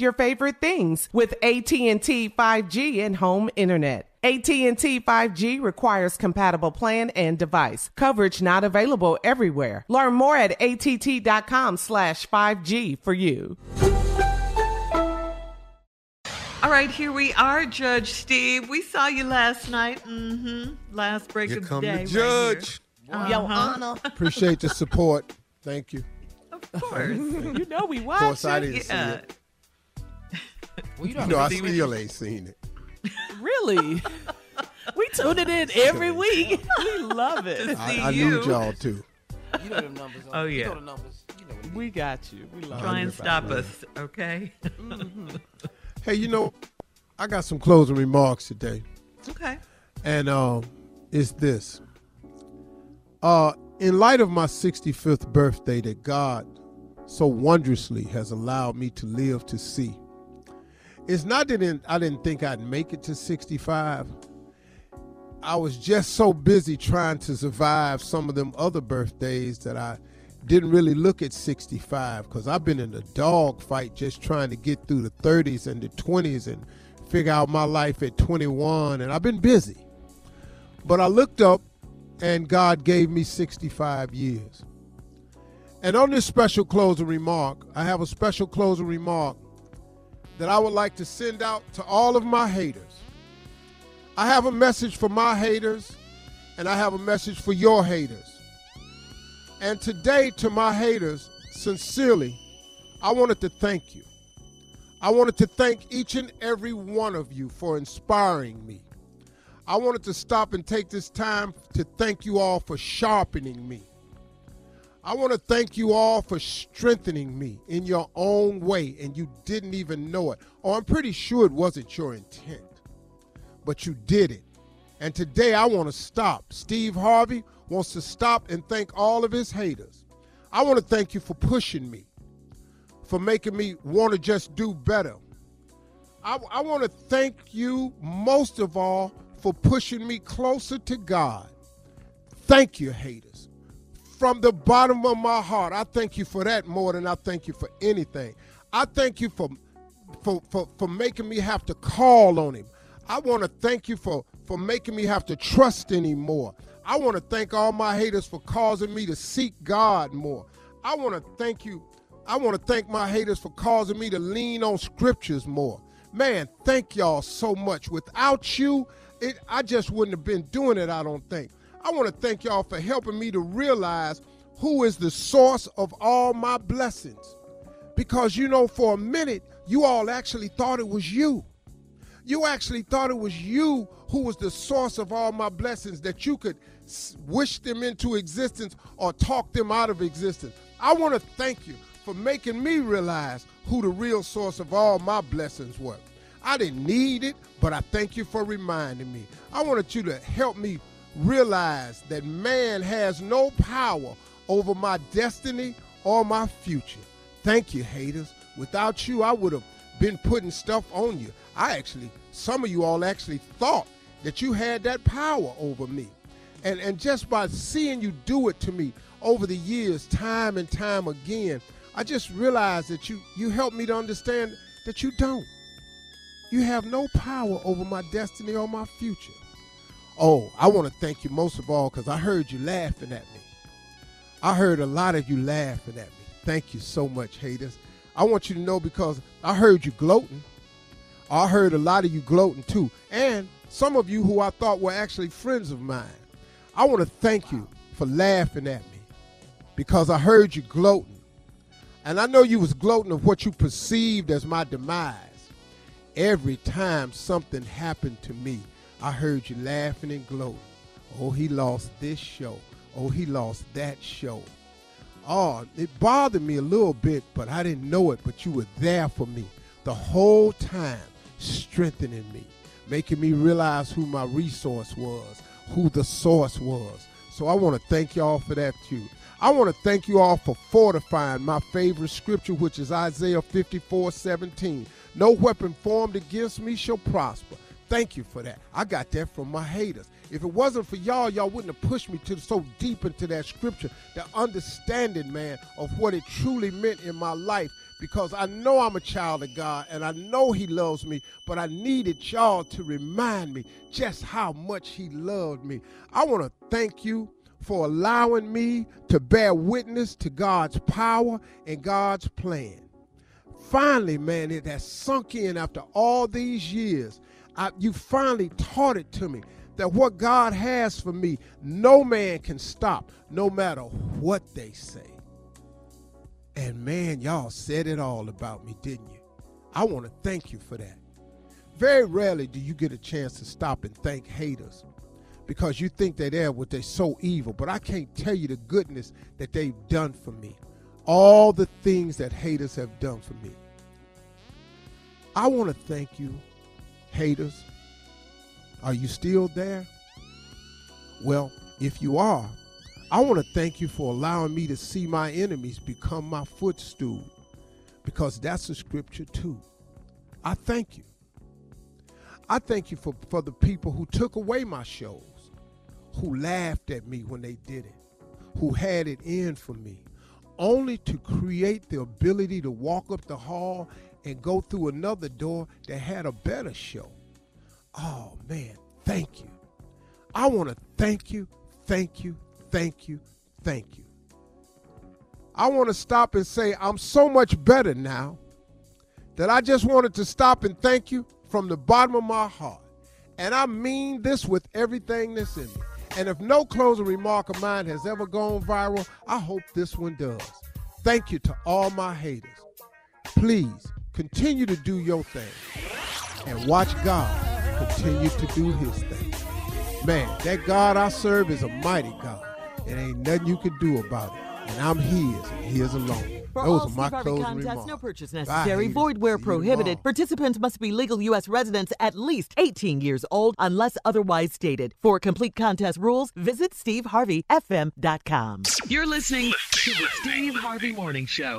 your favorite things with AT&T 5G and home internet. AT&T 5G requires compatible plan and device. Coverage not available everywhere. Learn more at att.com slash 5G for you. All right, here we are, Judge Steve. We saw you last night. Mm-hmm. Last break Here of the day. the judge. Right here. Your Uh-huh. Honor. Appreciate the support. Thank you. Of course. you know we Of watch course, I didn't see it. Well, you You know, I still ain't seen it. Really? we tune it in every week. We love it. I, See I you. need y'all too. You know them numbers. Oh, You yeah. know the numbers. You know what it We got you. We love Try and stop us, okay? Hey, you know, I got some closing remarks today, okay. and um, it's this. Uh, in light of my 65th birthday that God so wondrously has allowed me to live to see, it's not that I didn't think I'd make it to 65. I was just so busy trying to survive some of them other birthdays that I didn't really look at 65 because I've been in a dog fight just trying to get through the 30s and the 20s and figure out my life at 21, and I've been busy. But I looked up and God gave me 65 years. And on this special closing remark, I have a special closing remark that I would like to send out to all of my haters. I have a message for my haters, and I have a message for your haters. And today, to my haters, sincerely, I wanted to thank you. I wanted to thank each and every one of you for inspiring me. I wanted to stop and take this time to thank you all for sharpening me. I want to thank you all for strengthening me in your own way, and you didn't even know it. Or I'm pretty sure it wasn't your intent, but you did it. And today I want to stop. Steve Harvey wants to stop and thank all of his haters. I want to thank you for pushing me, for making me want to just do better. I, I want to thank you most of all for pushing me closer to God. Thank you, haters. From the bottom of my heart, I thank you for that more than I thank you for anything. I thank you for for for, for making me have to call on him. I want to thank you for for making me have to trust anymore. I want to thank all my haters for causing me to seek God more. I want to thank you. I want to thank my haters for causing me to lean on scriptures more. Man, thank y'all so much. Without you, it, I just wouldn't have been doing it, I don't think. I want to thank y'all for helping me to realize who is the source of all my blessings. Because, you know, for a minute, you all actually thought it was you. You actually thought it was you who was the source of all my blessings, that you could wish them into existence or talk them out of existence. I want to thank you for making me realize who the real source of all my blessings were. I didn't need it, but I thank you for reminding me. I wanted you to help me realize that man has no power over my destiny or my future. Thank you, haters. Without you, I would have been putting stuff on you. I actually, some of you all actually thought that you had that power over me. And, and just by seeing you do it to me over the years, time and time again, I just realized that you, you helped me to understand that you don't. You have no power over my destiny or my future. Oh, I want to thank you most of all because I heard you laughing at me. I heard a lot of you laughing at me. Thank you so much, haters. I want you to know because I heard you gloating. I heard a lot of you gloating too. And some of you who I thought were actually friends of mine. I want to thank you for laughing at me because I heard you gloating. And I know you was gloating of what you perceived as my demise. Every time something happened to me, I heard you laughing and gloating. Oh, he lost this show. Oh, he lost that show. Oh, it bothered me a little bit, but I didn't know it. But you were there for me the whole time, strengthening me, making me realize who my resource was, who the source was. So I want to thank y'all for that too. I want to thank you all for fortifying my favorite scripture, which is Isaiah 54 17. No weapon formed against me shall prosper. Thank you for that. I got that from my haters. If it wasn't for y'all, y'all wouldn't have pushed me to so deep into that scripture, the understanding, man, of what it truly meant in my life. Because I know I'm a child of God and I know He loves me, but I needed y'all to remind me just how much He loved me. I want to thank you for allowing me to bear witness to God's power and God's plan finally, man, it has sunk in after all these years. I, you finally taught it to me that what God has for me, no man can stop, no matter what they say. And man, y'all said it all about me, didn't you? I want to thank you for that. Very rarely do you get a chance to stop and thank haters because you think they're there with they're so evil, but I can't tell you the goodness that they've done for me. All the things that haters have done for me. I want to thank you, haters. Are you still there? Well, if you are, I want to thank you for allowing me to see my enemies become my footstool because that's a scripture too. I thank you. I thank you for, for the people who took away my shows, who laughed at me when they did it, who had it in for me, only to create the ability to walk up the hall and go through another door that had a better show. Oh man, thank you. I want to thank you, thank you, thank you, thank you. I want to stop and say, I'm so much better now that I just wanted to stop and thank you from the bottom of my heart. And I mean this with everything that's in me. And if no closing remark of mine has ever gone viral, I hope this one does. Thank you to all my haters. Please continue to do your thing and watch God continue to do his thing. Man, that God I serve is a mighty God. It ain't nothing you can do about it. And I'm his and his alone. For Those all are my Steve Harvey closing contests, remarks. no purchase Bye, necessary. haters. Void where prohibited. Participants must be legal U.S. residents at least 18 years old unless otherwise stated. For complete contest rules, visit steveharveyfm.com. You're listening to the Steve Harvey Morning Show.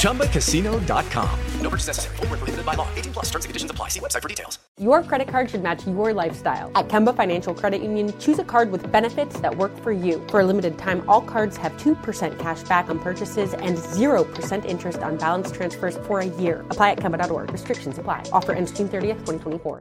ChumbaCasino.com. No purchase necessary. Full prohibited by law. 18 plus terms and conditions apply. See website for details. Your credit card should match your lifestyle. At Kemba Financial Credit Union, choose a card with benefits that work for you. For a limited time, all cards have 2% cash back on purchases and 0% interest on balance transfers for a year. Apply at Kemba.org. Restrictions apply. Offer ends June 30th, 2024.